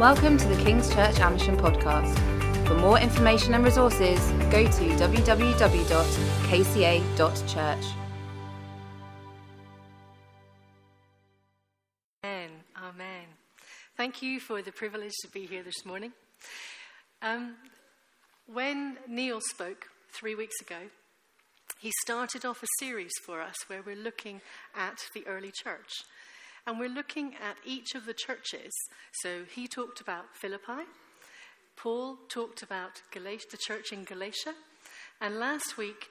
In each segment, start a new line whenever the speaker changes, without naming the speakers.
Welcome to the King's Church Amersham podcast. For more information and resources, go to www.kca.church.
Amen. Amen. Thank you for the privilege to be here this morning. Um, when Neil spoke three weeks ago, he started off a series for us where we're looking at the early church. And we're looking at each of the churches. So he talked about Philippi, Paul talked about Galatia, the church in Galatia, and last week,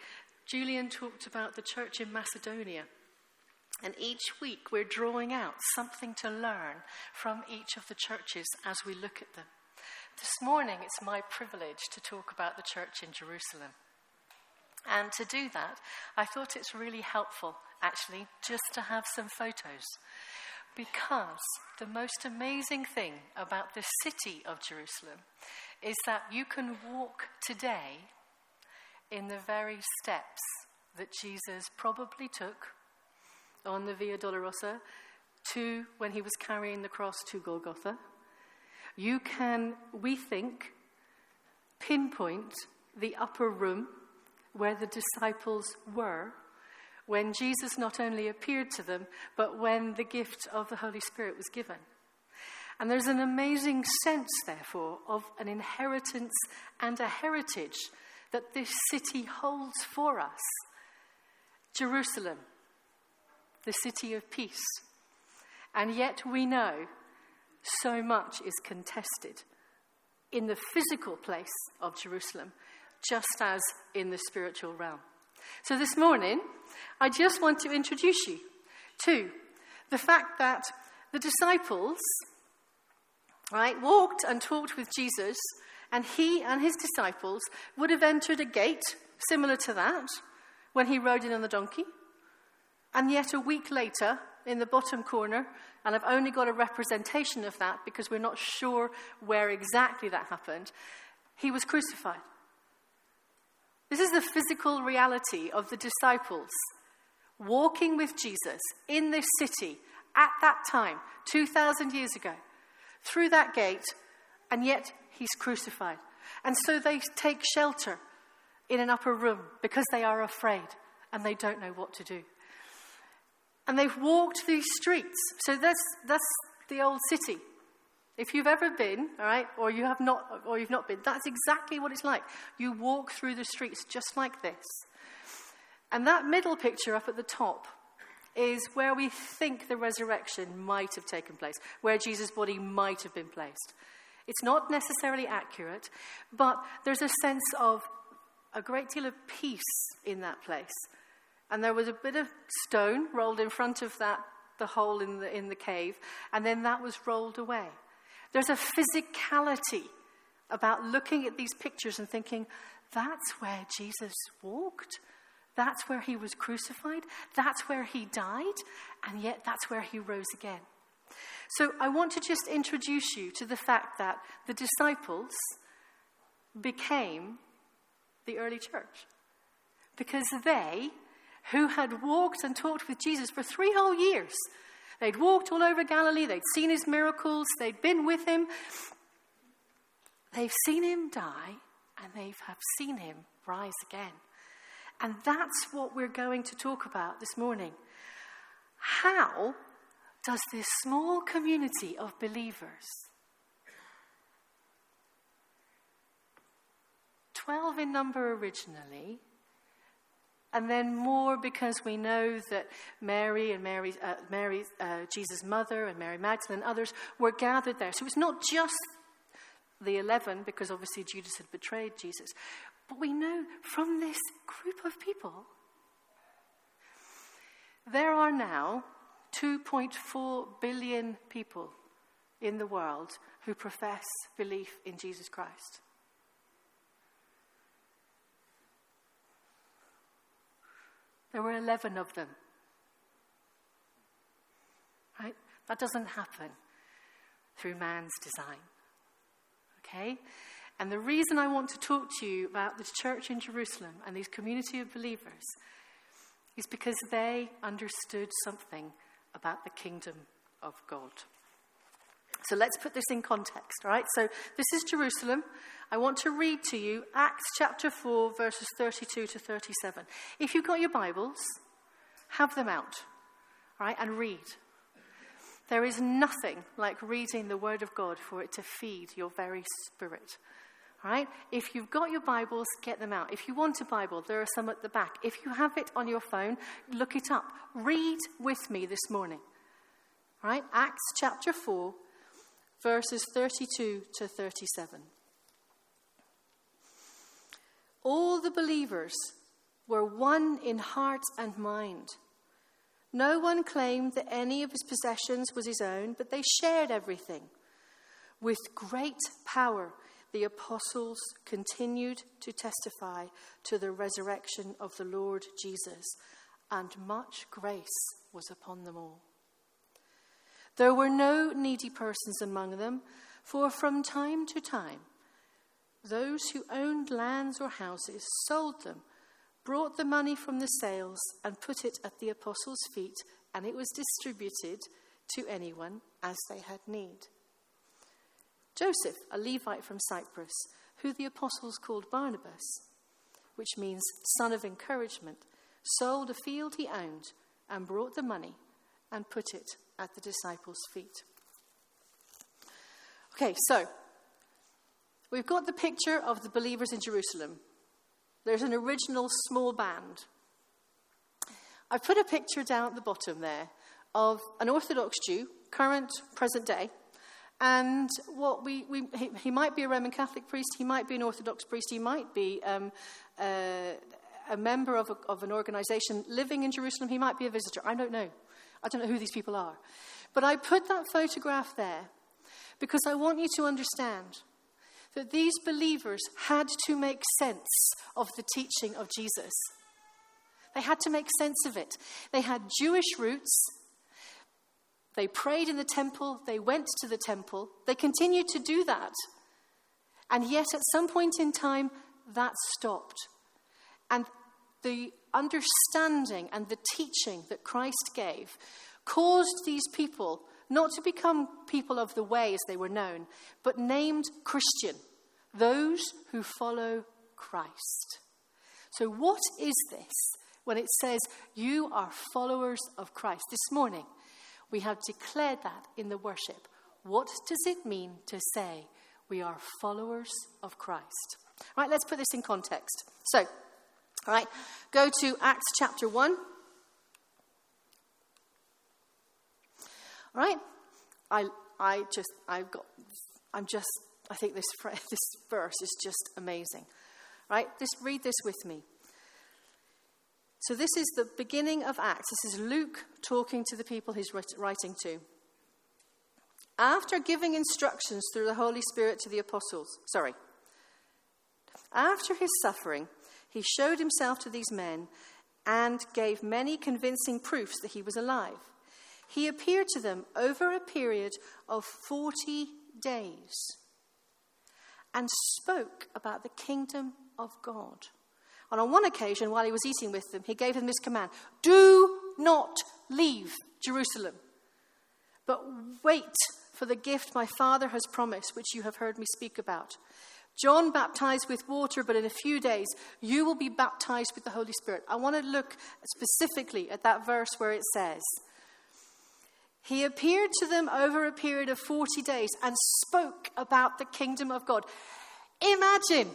Julian talked about the church in Macedonia. And each week, we're drawing out something to learn from each of the churches as we look at them. This morning, it's my privilege to talk about the church in Jerusalem. And to do that, I thought it's really helpful, actually, just to have some photos. Because the most amazing thing about the city of Jerusalem is that you can walk today in the very steps that Jesus probably took on the Via Dolorosa to when he was carrying the cross to Golgotha. You can, we think, pinpoint the upper room where the disciples were when Jesus not only appeared to them, but when the gift of the Holy Spirit was given. And there's an amazing sense, therefore, of an inheritance and a heritage that this city holds for us. Jerusalem, the city of peace. And yet we know so much is contested in the physical place of Jerusalem, just as in the spiritual realm. So this morning, I just want to introduce you to the fact that the disciples, right, walked and talked with Jesus, and he and his disciples would have entered a gate similar to that when he rode in on the donkey. And yet, a week later, in the bottom corner, and I've only got a representation of that because we're not sure where exactly that happened, he was crucified. This is the physical reality of the disciples walking with Jesus in this city at that time, 2,000 years ago, through that gate, and yet he's crucified. And so they take shelter in an upper room because they are afraid and they don't know what to do. And they've walked these streets. So that's, that's the old city. If you've ever been, all right, or you have not, or you've not been, that's exactly what it's like. You walk through the streets just like this. And that middle picture up at the top is where we think the resurrection might have taken place, where Jesus' body might have been placed. It's not necessarily accurate, but there's a sense of a great deal of peace in that place. And there was a bit of stone rolled in front of that, the hole in the, in the cave, and then that was rolled away. There's a physicality about looking at these pictures and thinking, that's where Jesus walked. That's where he was crucified. That's where he died. And yet, that's where he rose again. So, I want to just introduce you to the fact that the disciples became the early church. Because they, who had walked and talked with Jesus for three whole years, They'd walked all over Galilee, they'd seen his miracles, they'd been with him. They've seen him die, and they have seen him rise again. And that's what we're going to talk about this morning. How does this small community of believers, 12 in number originally, and then more because we know that Mary and Mary, uh, Mary uh, Jesus' mother, and Mary Magdalene and others were gathered there. So it's not just the 11, because obviously Judas had betrayed Jesus. But we know from this group of people, there are now 2.4 billion people in the world who profess belief in Jesus Christ. There were 11 of them. Right? That doesn't happen through man's design. Okay? And the reason I want to talk to you about this church in Jerusalem and these community of believers is because they understood something about the kingdom of God. So let's put this in context, right? So this is Jerusalem. I want to read to you Acts chapter 4, verses 32 to 37. If you've got your Bibles, have them out, right, and read. There is nothing like reading the Word of God for it to feed your very spirit. All right? If you've got your Bibles, get them out. If you want a Bible, there are some at the back. If you have it on your phone, look it up. Read with me this morning. All right? Acts chapter 4, verses 32 to 37. All the believers were one in heart and mind. No one claimed that any of his possessions was his own, but they shared everything. With great power, the apostles continued to testify to the resurrection of the Lord Jesus, and much grace was upon them all. There were no needy persons among them, for from time to time, those who owned lands or houses sold them brought the money from the sales and put it at the apostles' feet, and it was distributed to anyone as they had need. Joseph, a Levite from Cyprus, who the apostles called Barnabas, which means son of encouragement, sold a field he owned and brought the money and put it at the disciples' feet. Okay, so we've got the picture of the believers in Jerusalem there's an original small band. I put a picture down at the bottom there of an Orthodox Jew, current, present day, and what we, we he, he, might be a Roman Catholic priest, he might be an Orthodox priest, he might be um, uh, a member of, a, of an organization living in Jerusalem, he might be a visitor. I don't know. I don't know who these people are. But I put that photograph there because I want you to understand that these believers had to make sense of the teaching of Jesus. They had to make sense of it. They had Jewish roots. They prayed in the temple. They went to the temple. They continued to do that. And yet, at some point in time, that stopped. And the understanding and the teaching that Christ gave caused these people not to become people of the way as they were known, but named Christian, those who follow Christ. So, what is this when it says you are followers of Christ? This morning, we have declared that in the worship. What does it mean to say we are followers of Christ? All right, let's put this in context. So, all right, go to Acts chapter 1. Right? I, I just, I've got, I'm just, I think this, this verse is just amazing. Right? Just read this with me. So, this is the beginning of Acts. This is Luke talking to the people he's writing to. After giving instructions through the Holy Spirit to the apostles, sorry, after his suffering, he showed himself to these men and gave many convincing proofs that he was alive. He appeared to them over a period of 40 days and spoke about the kingdom of God. And on one occasion, while he was eating with them, he gave them this command Do not leave Jerusalem, but wait for the gift my Father has promised, which you have heard me speak about. John baptized with water, but in a few days you will be baptized with the Holy Spirit. I want to look specifically at that verse where it says, he appeared to them over a period of 40 days and spoke about the kingdom of God. Imagine,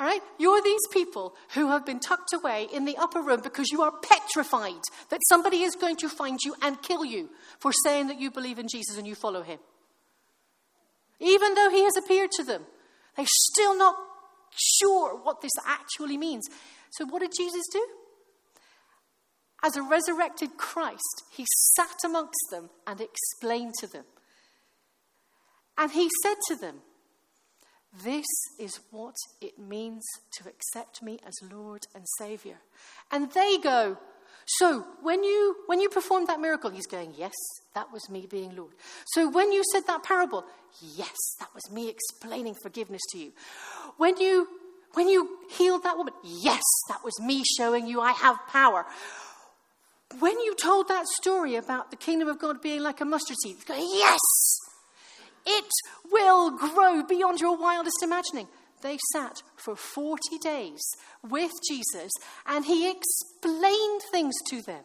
all right, you're these people who have been tucked away in the upper room because you are petrified that somebody is going to find you and kill you for saying that you believe in Jesus and you follow him. Even though he has appeared to them, they're still not sure what this actually means. So, what did Jesus do? As a resurrected Christ, he sat amongst them and explained to them. And he said to them, This is what it means to accept me as Lord and Savior. And they go, So when you when you performed that miracle, he's going, Yes, that was me being Lord. So when you said that parable, yes, that was me explaining forgiveness to you. When you when you healed that woman, yes, that was me showing you I have power. When you told that story about the kingdom of God being like a mustard seed, yes, it will grow beyond your wildest imagining. They sat for 40 days with Jesus and he explained things to them.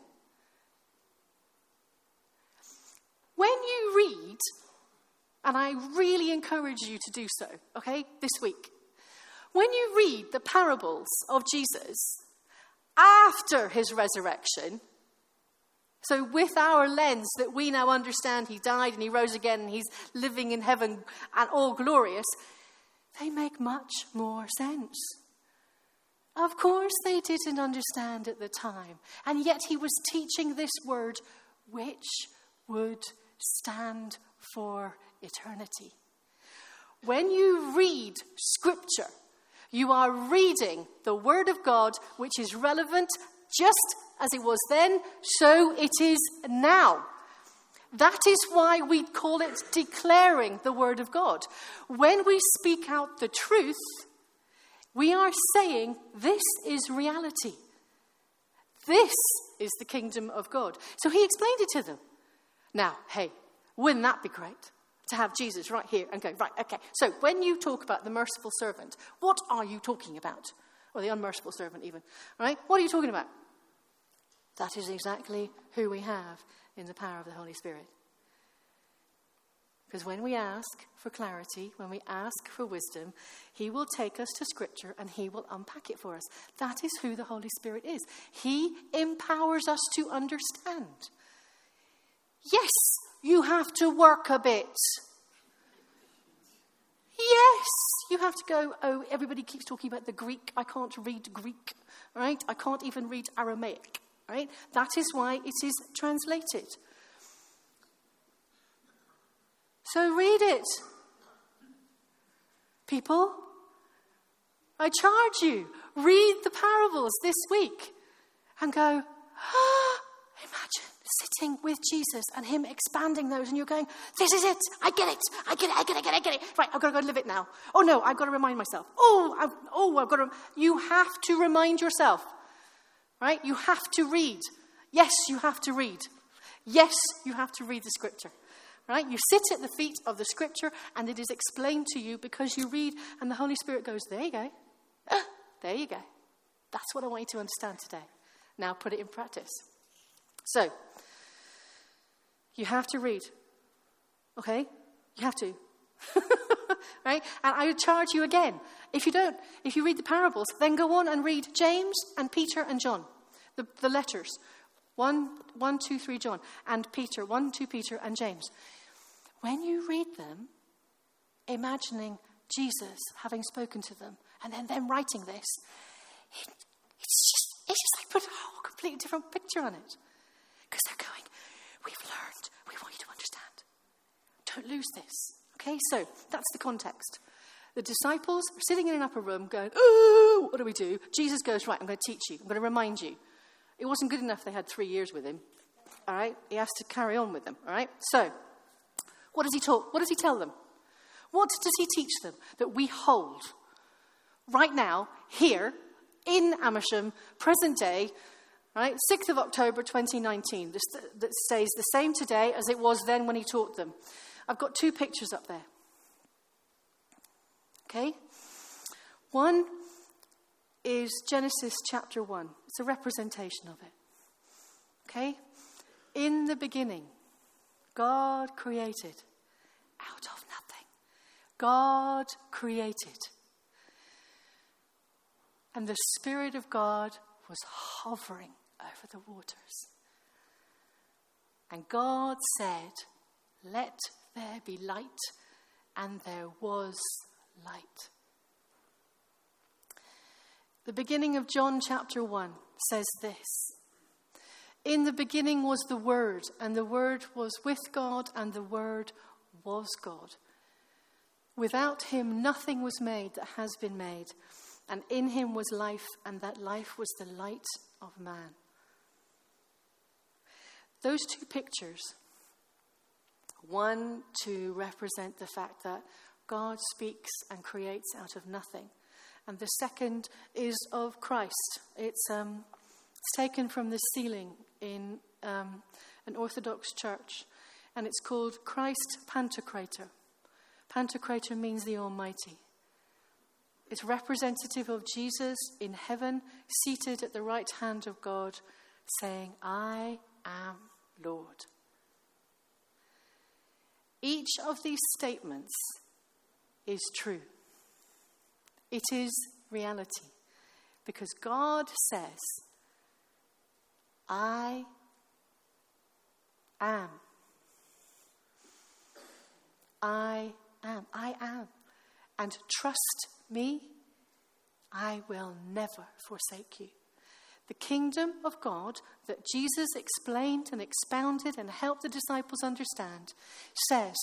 When you read, and I really encourage you to do so, okay, this week, when you read the parables of Jesus after his resurrection, so, with our lens that we now understand he died and he rose again and he's living in heaven and all glorious, they make much more sense. Of course, they didn't understand at the time, and yet he was teaching this word which would stand for eternity. When you read scripture, you are reading the word of God, which is relevant just as it was then, so it is now. That is why we call it declaring the Word of God. When we speak out the truth, we are saying this is reality. This is the kingdom of God. So he explained it to them. Now, hey, wouldn't that be great? To have Jesus right here and go, right, okay. So when you talk about the merciful servant, what are you talking about? Or the unmerciful servant, even. Right? What are you talking about? That is exactly who we have in the power of the Holy Spirit. Because when we ask for clarity, when we ask for wisdom, He will take us to Scripture and He will unpack it for us. That is who the Holy Spirit is. He empowers us to understand. Yes, you have to work a bit. Yes, you have to go, oh, everybody keeps talking about the Greek. I can't read Greek, right? I can't even read Aramaic. Right? That is why it is translated. So read it. People, I charge you, read the parables this week and go, ah, imagine sitting with Jesus and him expanding those, and you're going, This is it. I get it. I get it. I get it. I get it. I get it. Right, I've got to go live it now. Oh no, I've got to remind myself. Oh, I've, oh, I've got to. You have to remind yourself. Right? You have to read. Yes, you have to read. Yes, you have to read the scripture. Right? You sit at the feet of the scripture and it is explained to you because you read and the Holy Spirit goes, There you go. Ah, there you go. That's what I want you to understand today. Now put it in practice. So, you have to read. Okay? You have to. right? And I would charge you again. If you don't, if you read the parables, then go on and read James and Peter and John the, the letters 1, 1, 2, 3 John, and Peter, 1, 2 Peter, and James. When you read them, imagining Jesus having spoken to them and then them writing this, it, it's, just, it's just like put a whole completely different picture on it. Because they're going, We've learned, we want you to understand. Don't lose this. Okay, so that's the context. The disciples are sitting in an upper room going, Ooh, what do we do? Jesus goes, Right, I'm going to teach you, I'm going to remind you. It wasn't good enough they had three years with him. All right? He has to carry on with them. All right? So, what does he talk? What does he tell them? What does he teach them that we hold right now, here, in Amersham, present day, right? 6th of October 2019. This, that stays the same today as it was then when he taught them. I've got two pictures up there. Okay? One is Genesis chapter 1. It's a representation of it. Okay? In the beginning, God created out of nothing. God created. And the Spirit of God was hovering over the waters. And God said, Let there be light, and there was light. The beginning of John chapter 1 says this In the beginning was the Word, and the Word was with God, and the Word was God. Without him, nothing was made that has been made. And in him was life, and that life was the light of man. Those two pictures, one to represent the fact that God speaks and creates out of nothing and the second is of Christ. It's um, It's taken from the ceiling in um, an Orthodox church, and it's called Christ Pantocrator. Pantocrator means the Almighty. It's representative of Jesus in heaven, seated at the right hand of God, saying, I am Lord. Each of these statements is true. It is reality. Because God says, I am. I am. I am. And trust me, I will never forsake you. The kingdom of God that Jesus explained and expounded and helped the disciples understand says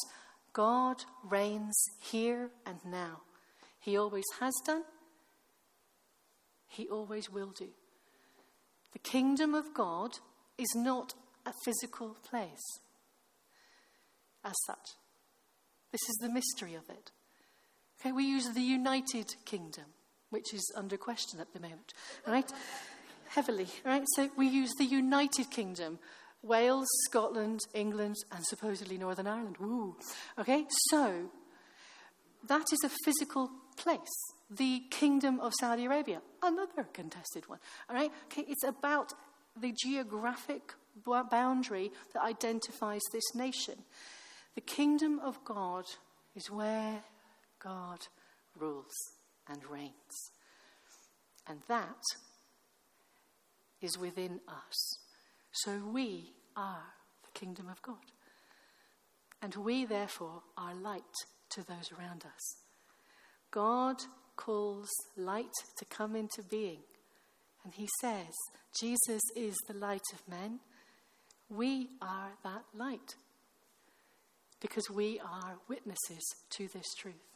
God reigns here and now. He always has done, He always will do. The kingdom of God is not a physical place as such. This is the mystery of it. Okay, we use the United Kingdom, which is under question at the moment, right? Heavily, right? So we use the United Kingdom. Wales, Scotland, England, and supposedly Northern Ireland. Woo. Okay, so that is a physical place. The Kingdom of Saudi Arabia, another contested one. All right, okay, it's about the geographic boundary that identifies this nation. The kingdom of God is where God rules and reigns. And that is within us. So we are the kingdom of God. And we, therefore, are light to those around us. God calls light to come into being. And he says, Jesus is the light of men. We are that light because we are witnesses to this truth.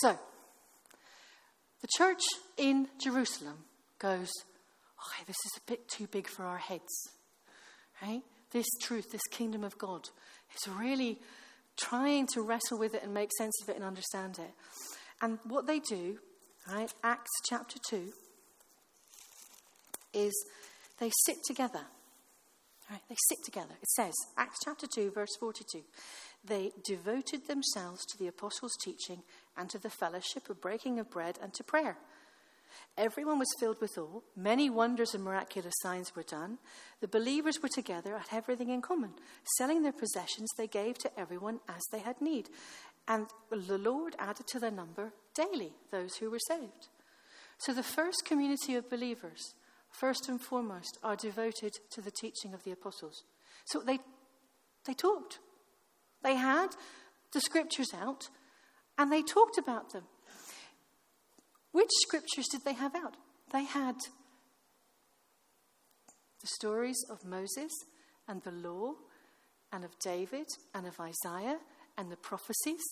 So, the church in Jerusalem goes, okay, this is a bit too big for our heads. Right? This truth, this kingdom of God, is really trying to wrestle with it and make sense of it and understand it. And what they do, right, Acts chapter 2, is they sit together. Right, they sit together. It says, Acts chapter 2, verse 42. They devoted themselves to the apostles' teaching and to the fellowship of breaking of bread and to prayer. Everyone was filled with awe. Many wonders and miraculous signs were done. The believers were together, had everything in common. Selling their possessions, they gave to everyone as they had need. And the Lord added to their number daily those who were saved. So the first community of believers, first and foremost, are devoted to the teaching of the apostles. So they, they talked. They had the scriptures out and they talked about them. Which scriptures did they have out? They had the stories of Moses and the law and of David and of Isaiah and the prophecies.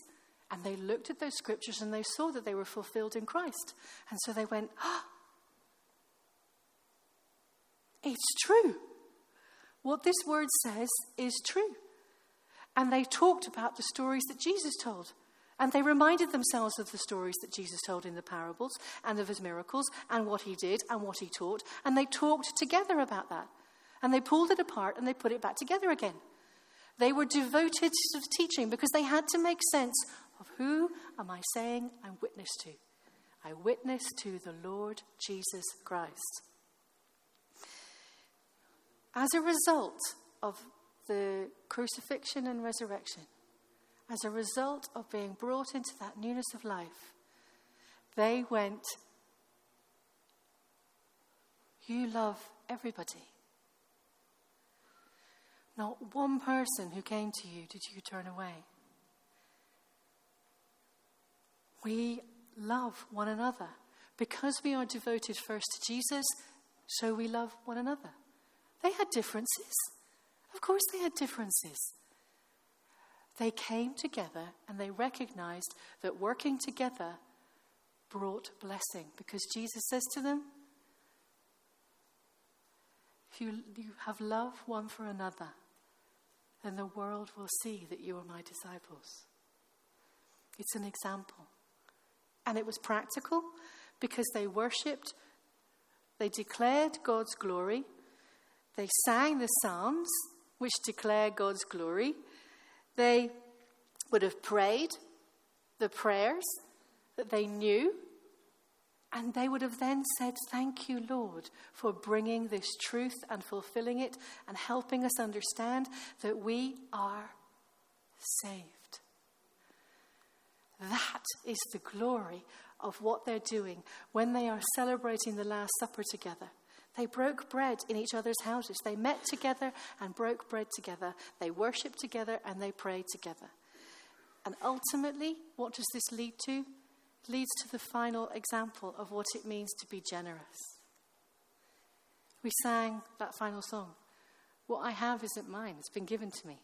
And they looked at those scriptures and they saw that they were fulfilled in Christ. And so they went, oh, It's true. What this word says is true. And they talked about the stories that Jesus told. And they reminded themselves of the stories that Jesus told in the parables and of his miracles and what he did and what he taught. And they talked together about that. And they pulled it apart and they put it back together again. They were devoted to teaching because they had to make sense of who am I saying I'm witness to? I witness to the Lord Jesus Christ. As a result of the crucifixion and resurrection, as a result of being brought into that newness of life, they went, You love everybody. Not one person who came to you did you turn away. We love one another. Because we are devoted first to Jesus, so we love one another. They had differences. Of course, they had differences. They came together and they recognized that working together brought blessing because Jesus says to them, If you, you have love one for another, then the world will see that you are my disciples. It's an example. and it was practical because they worshipped, they declared God's glory, they sang the Psalms, which declare God's glory, they would have prayed the prayers that they knew, and they would have then said, Thank you, Lord, for bringing this truth and fulfilling it and helping us understand that we are saved. That is the glory of what they're doing when they are celebrating the Last Supper together. They broke bread in each other's houses. They met together and broke bread together. They worshipped together and they prayed together. And ultimately, what does this lead to? It leads to the final example of what it means to be generous. We sang that final song. What I have isn't mine, it's been given to me.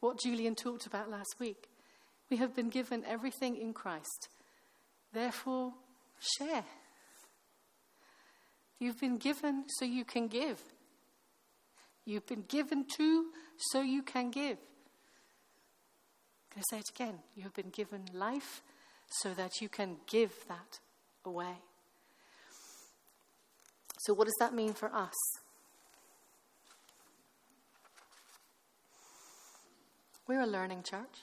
What Julian talked about last week. We have been given everything in Christ. Therefore, share. You've been given so you can give. You've been given to so you can give. Can I say it again? You have been given life so that you can give that away. So, what does that mean for us? We're a learning church.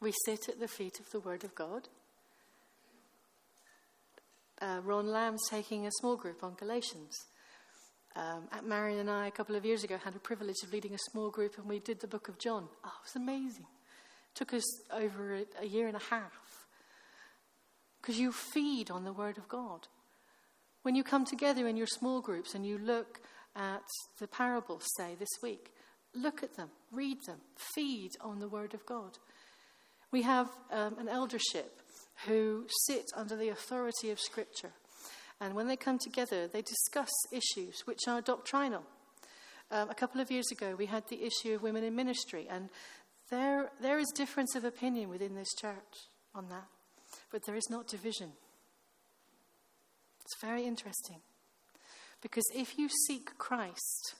We sit at the feet of the Word of God. Uh, Ron Lamb's taking a small group on Galatians. Um, Marion and I, a couple of years ago, had a privilege of leading a small group, and we did the book of John. Oh, it was amazing. It took us over a, a year and a half. Because you feed on the Word of God. When you come together in your small groups and you look at the parables, say, this week, look at them, read them, feed on the Word of God. We have um, an eldership who sit under the authority of Scripture. And when they come together, they discuss issues which are doctrinal. Um, a couple of years ago, we had the issue of women in ministry, and there, there is difference of opinion within this church on that, but there is not division. It's very interesting. Because if you seek Christ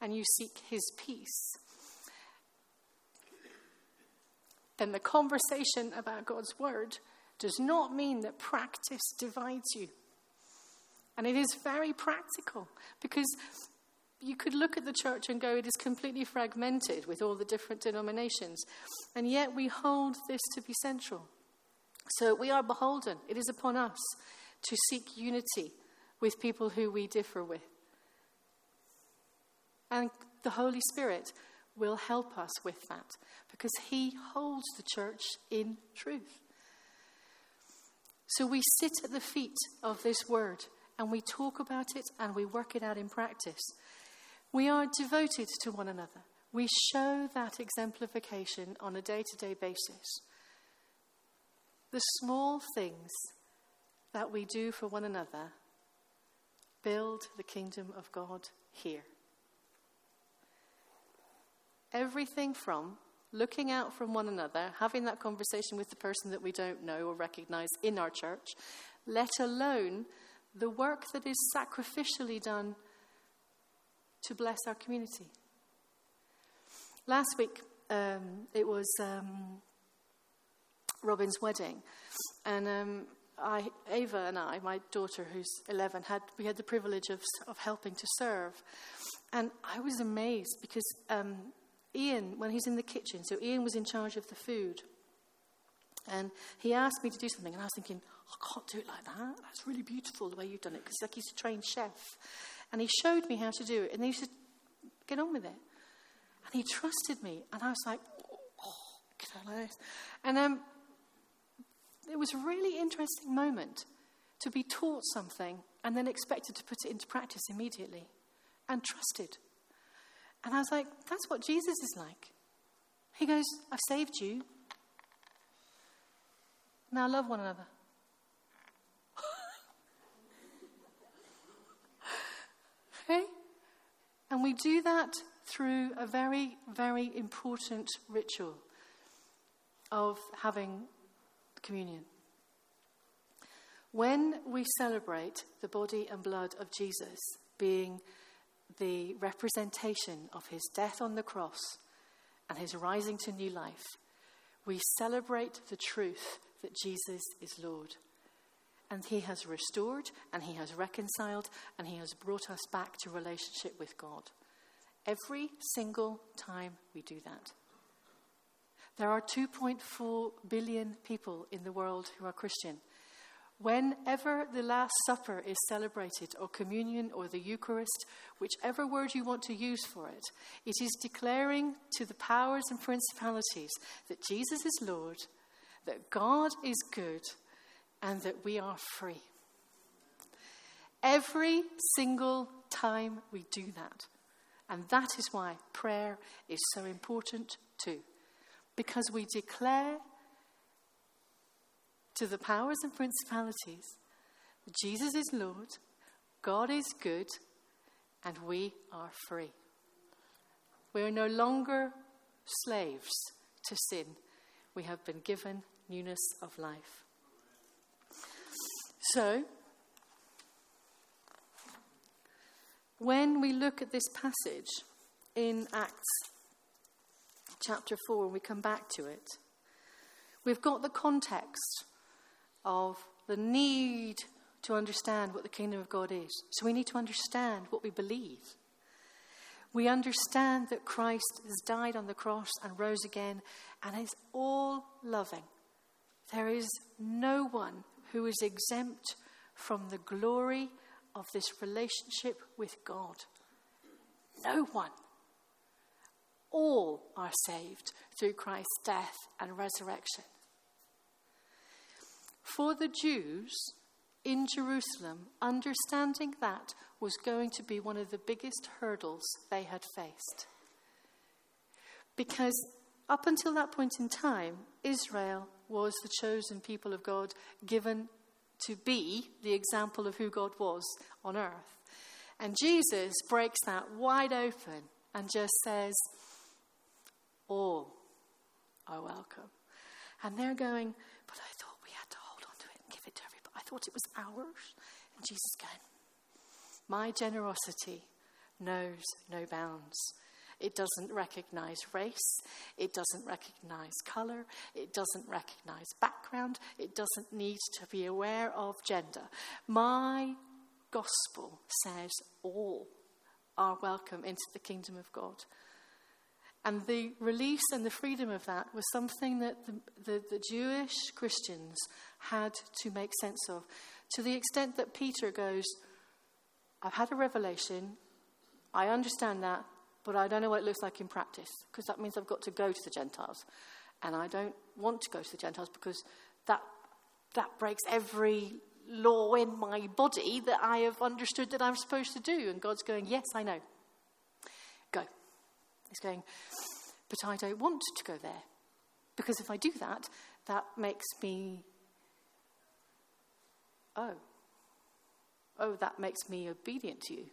and you seek his peace, then the conversation about God's word does not mean that practice divides you. And it is very practical because you could look at the church and go, it is completely fragmented with all the different denominations. And yet we hold this to be central. So we are beholden. It is upon us to seek unity with people who we differ with. And the Holy Spirit will help us with that because He holds the church in truth. So we sit at the feet of this word and we talk about it and we work it out in practice. We are devoted to one another. We show that exemplification on a day to day basis. The small things that we do for one another build the kingdom of God here. Everything from looking out from one another, having that conversation with the person that we don't know or recognize in our church, let alone the work that is sacrificially done to bless our community. Last week, um, it was um, Robin's wedding, and um, I, Ava and I, my daughter who's 11, had we had the privilege of, of helping to serve, and I was amazed because um, Ian, when he's in the kitchen, so Ian was in charge of the food. And he asked me to do something, and I was thinking, I can't do it like that. That's really beautiful the way you've done it, because like he's a trained chef. And he showed me how to do it, and he said, get on with it. And he trusted me, and I was like, oh, get of this. And um, it was a really interesting moment to be taught something and then expected to put it into practice immediately and trusted. And I was like, that's what Jesus is like. He goes, I've saved you. Now love one another. okay? And we do that through a very, very important ritual of having communion. When we celebrate the body and blood of Jesus being the representation of his death on the cross and his rising to new life, we celebrate the truth that Jesus is Lord. And he has restored and he has reconciled and he has brought us back to relationship with God. Every single time we do that. There are 2.4 billion people in the world who are Christian. Whenever the Last Supper is celebrated, or communion, or the Eucharist, whichever word you want to use for it, it is declaring to the powers and principalities that Jesus is Lord, that God is good, and that we are free. Every single time we do that. And that is why prayer is so important too. Because we declare to the powers and principalities Jesus is Lord, God is good, and we are free. We are no longer slaves to sin. We have been given newness of life. So, when we look at this passage in Acts chapter 4, and we come back to it, we've got the context of the need to understand what the kingdom of God is. So we need to understand what we believe. We understand that Christ has died on the cross and rose again and is all loving. There is no one who is exempt from the glory of this relationship with God. No one. All are saved through Christ's death and resurrection. For the Jews in Jerusalem, understanding that was going to be one of the biggest hurdles they had faced. Because up until that point in time, Israel was the chosen people of God given to be the example of who God was on earth. And Jesus breaks that wide open and just says, All are welcome. And they're going, But I thought we had to hold on to it and give it to everybody. I thought it was ours. And Jesus going, My generosity knows no bounds. It doesn't recognize race. It doesn't recognize color. It doesn't recognize background. It doesn't need to be aware of gender. My gospel says all are welcome into the kingdom of God. And the release and the freedom of that was something that the, the, the, Jewish Christians had to make sense of. To the extent that Peter goes, I've had a revelation, I understand that, but I don't know what it looks like in practice, because that means I've got to go to the Gentiles. And I don't want to go to the Gentiles because that, that breaks every law in my body that I have understood that I'm supposed to do. And God's going, Yes, I know. Go. He's going, But I don't want to go there. Because if I do that, that makes me. Oh. Oh, that makes me obedient to you.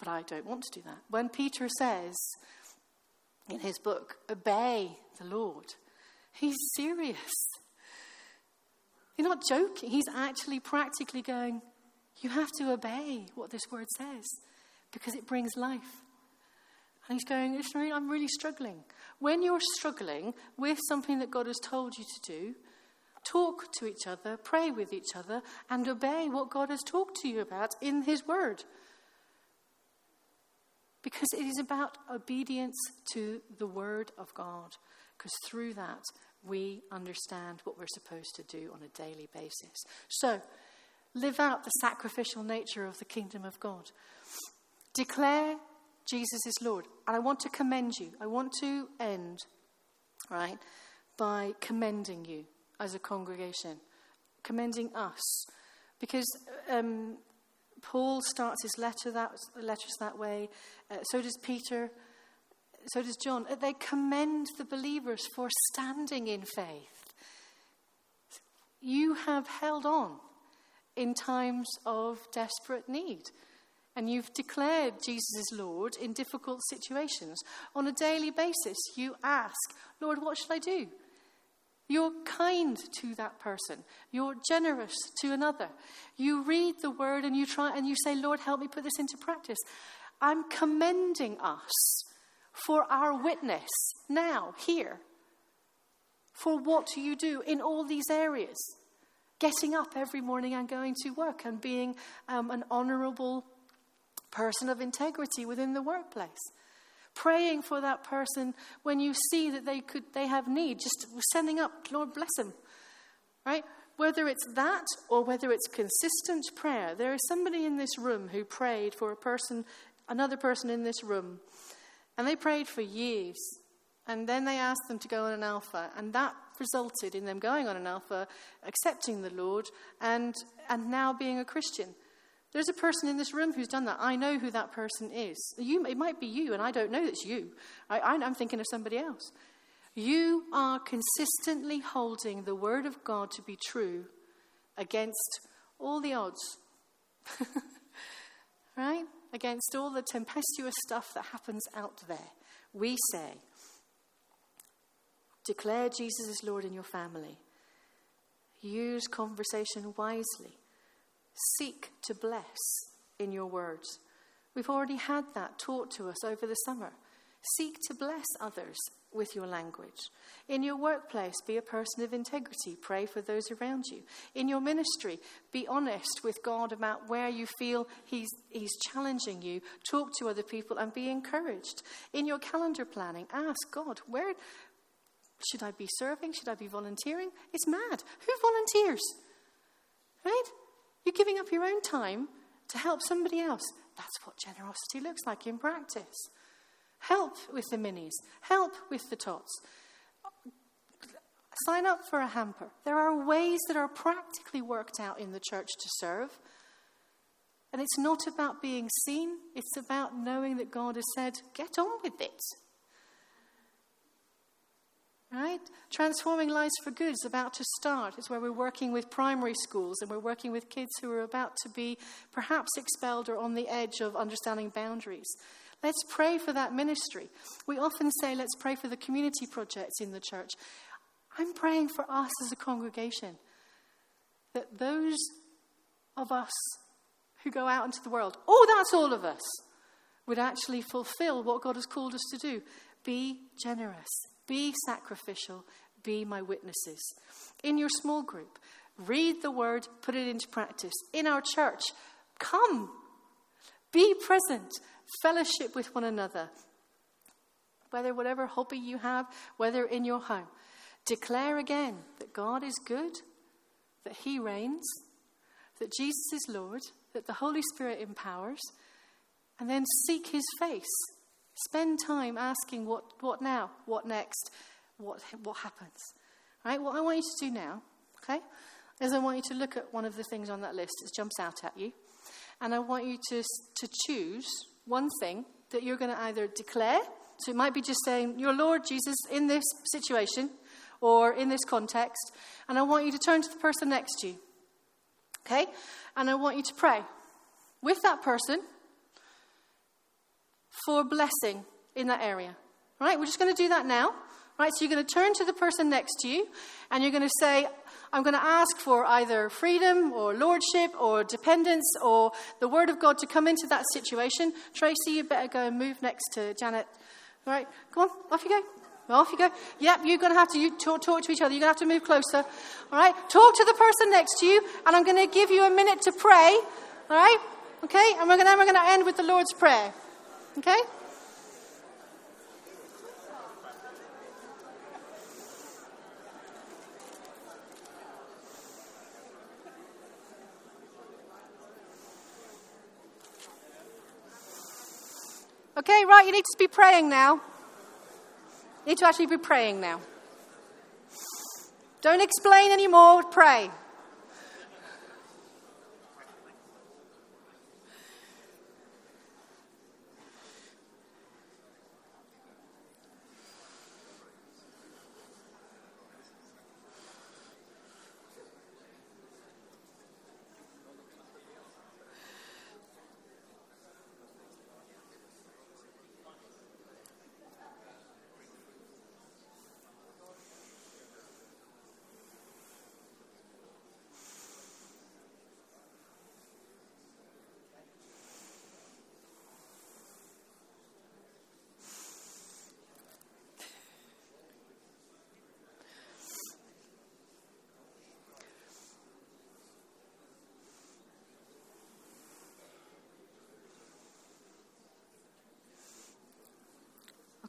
But I don't want to do that. When Peter says in his book, obey the Lord, he's serious. He's not joking. He's actually practically going, you have to obey what this word says because it brings life. And he's going, I'm really struggling. When you're struggling with something that God has told you to do, talk to each other, pray with each other, and obey what God has talked to you about in his word. Because it is about obedience to the Word of God. Because through that, we understand what we're supposed to do on a daily basis. So, live out the sacrificial nature of the kingdom of God. Declare Jesus is Lord. And I want to commend you. I want to end, right, by commending you as a congregation, commending us. Because um, Paul starts his letter that, letters that way. Uh, so does Peter. So does John. Uh, they commend the believers for standing in faith. You have held on in times of desperate need. And you've declared Jesus is Lord in difficult situations. On a daily basis, you ask, Lord, what shall I do? You're kind to that person. You're generous to another. You read the word and you try and you say, Lord, help me put this into practice. I'm commending us for our witness now, here, for what you do in all these areas. Getting up every morning and going to work and being um, an honorable person of integrity within the workplace. Praying for that person when you see that they could they have need, just sending up, Lord bless them. Right? Whether it's that or whether it's consistent prayer, there is somebody in this room who prayed for a person, another person in this room, and they prayed for years. And then they asked them to go on an alpha, and that resulted in them going on an alpha, accepting the Lord, and, and now being a Christian. There's a person in this room who's done that. I know who that person is. You, it might be you, and I don't know it's you. I, I'm thinking of somebody else. You are consistently holding the Word of God to be true against all the odds. right? Against all the tempestuous stuff that happens out there. We say, declare Jesus is Lord in your family. Use conversation wisely. Seek to bless in your words. We've already had that taught to us over the summer. Seek to bless others with your language. In your workplace, be a person of integrity. Pray for those around you. In your ministry, be honest with God about where you feel He's, he's challenging you. Talk to other people and be encouraged. In your calendar planning, ask God, where should I be serving? Should I be volunteering? It's mad. Who volunteers? Right? You're giving up your own time to help somebody else. That's what generosity looks like in practice. Help with the minis, help with the tots. Sign up for a hamper. There are ways that are practically worked out in the church to serve. And it's not about being seen, it's about knowing that God has said, get on with it. Right? Transforming Lives for Good is about to start. It's where we're working with primary schools and we're working with kids who are about to be perhaps expelled or on the edge of understanding boundaries. Let's pray for that ministry. We often say, let's pray for the community projects in the church. I'm praying for us as a congregation that those of us who go out into the world, oh, that's all of us, would actually fulfill what God has called us to do. Be generous, be sacrificial, be my witnesses. In your small group, read the word, put it into practice. In our church, come, be present, fellowship with one another. Whether whatever hobby you have, whether in your home, declare again that God is good, that He reigns, that Jesus is Lord, that the Holy Spirit empowers, and then seek His face. Spend time asking what, what now, what next, what, what happens. Right? What I want you to do now, okay, is I want you to look at one of the things on that list that jumps out at you, and I want you to, to choose one thing that you're going to either declare, so it might be just saying, You're Lord Jesus, in this situation or in this context, and I want you to turn to the person next to you. Okay? And I want you to pray with that person for blessing in that area. Right? We're just going to do that now. Right? So you're going to turn to the person next to you and you're going to say, I'm going to ask for either freedom or lordship or dependence or the word of God to come into that situation. Tracy, you better go and move next to Janet. All right? Come on, off you go. Off you go. Yep, you're going to have to talk, talk to each other. You're going to have to move closer. All right? Talk to the person next to you, and I'm going to give you a minute to pray. All right? Okay? And we're going to, we're going to end with the Lord's Prayer. Okay? Okay, right, you need to be praying now. You need to actually be praying now. Don't explain anymore, pray.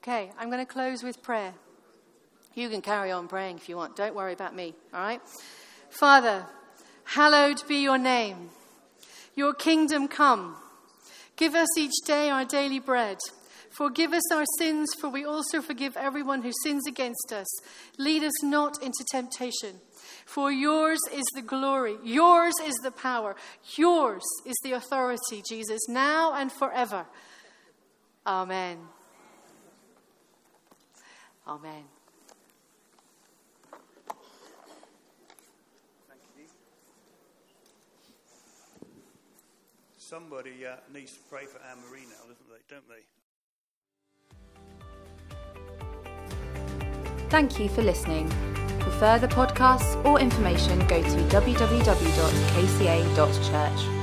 Okay, I'm going to close with prayer. You can carry on praying if you want. Don't worry about me, all right? Father, hallowed be your name. Your kingdom come. Give us each day our daily bread. Forgive us our sins, for we also forgive everyone who sins against us. Lead us not into temptation. For yours is the glory, yours is the power, yours is the authority, Jesus, now and forever. Amen. Amen.
Somebody uh, needs to pray for Anne Marie now, doesn't they? Don't they?
Thank you for listening. For further podcasts or information, go to www.kca.church.